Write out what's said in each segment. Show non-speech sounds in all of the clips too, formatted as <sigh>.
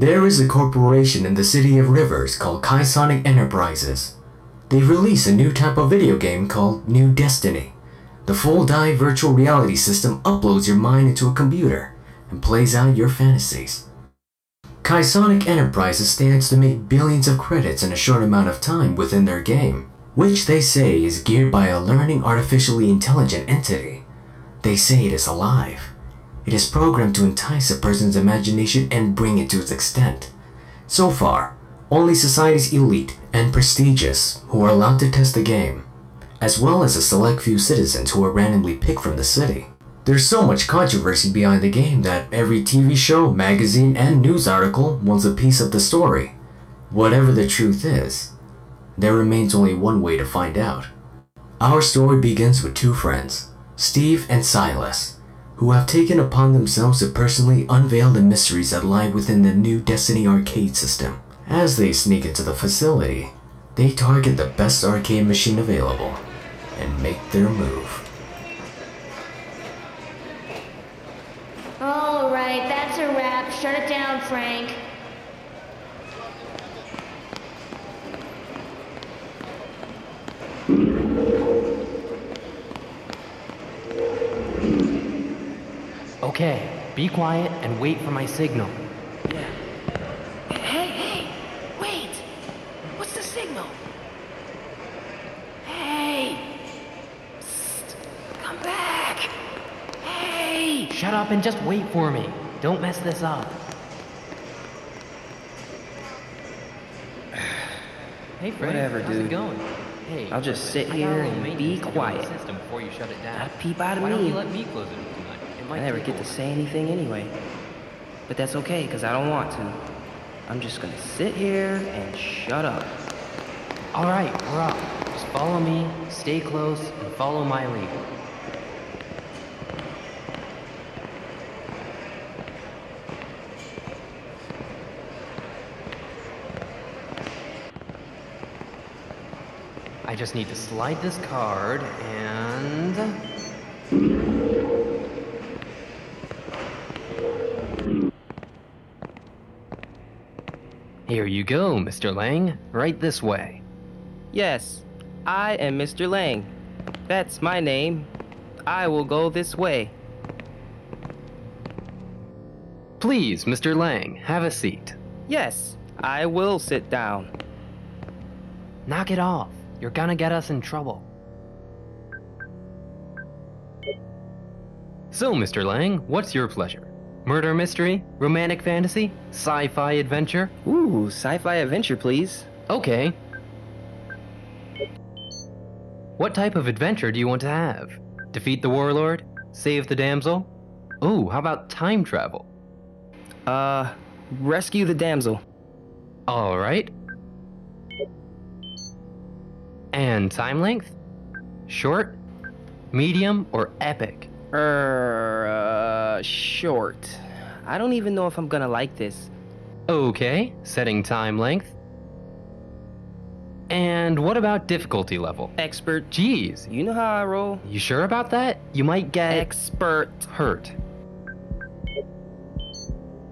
There is a corporation in the city of Rivers called Kaisonic Enterprises. They release a new type of video game called New Destiny. The full dive virtual reality system uploads your mind into a computer and plays out your fantasies. Kaisonic Enterprises stands to make billions of credits in a short amount of time within their game, which they say is geared by a learning artificially intelligent entity. They say it is alive. It is programmed to entice a person's imagination and bring it to its extent. So far, only society's elite and prestigious who are allowed to test the game, as well as a select few citizens who are randomly picked from the city. There's so much controversy behind the game that every TV show, magazine, and news article wants a piece of the story. Whatever the truth is, there remains only one way to find out. Our story begins with two friends, Steve and Silace, who have taken upon themselves to personally unveil the mysteries that lie within the new Destiny arcade system. As they sneak into the facility, they target the best arcade machine available and make their move. All right, that's a wrap. Shut it down, Frank. Okay, be quiet and wait for my signal. Yeah. Hey, hey, wait! What's the signal? Hey! Psst, come back! Hey! Shut up and just wait for me. Don't mess this up. <sighs> Hey, Frank. Whatever, how's dude. it going? Hey, I'll just sit here and be to do on the quiet. System before you shut it down. Gotta peep out of Why don't me. you let me close it tonight? It might I never get to say anything anyway. But that's okay, because I don't want to. I'm just gonna sit here and shut up. All right, we're up. Just follow me, stay close, and follow my lead. I just need to slide this card and. Here you go, Mr. Lang. Right this way. Yes, I am Mr. Lang. That's my name. I will go this way. Please, Mr. Lang, have a seat. Yes, I will sit down. Knock it off. You're gonna get us in trouble. So, Mr. Lang, what's your pleasure? Murder mystery? Romantic fantasy? Sci fi adventure? Ooh, sci-fi adventure, please. Okay. What type of adventure do you want to have? Defeat the warlord? Save the damsel? Ooh, how about time travel? Uh, rescue the damsel. Alright. And time length? Short? Medium? Or epic? Er, uh, short. I don't even know if I'm gonna like this. Okay, setting time length. And what about difficulty level? Expert. Geez, You know how I roll. you sure about that? You might get Expert. hurt.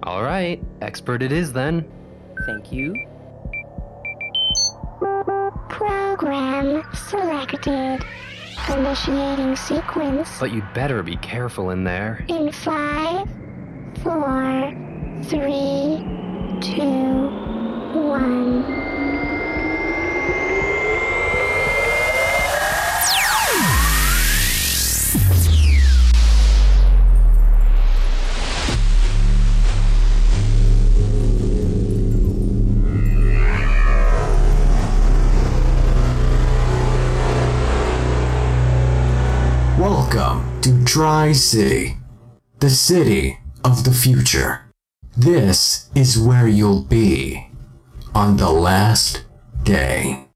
Alright, expert it is then. Thank you. Program selected. Initiating sequence But you'd better be careful in there. in five, four, three, to Tri City, the city of the future. This is where you'll be on the last day.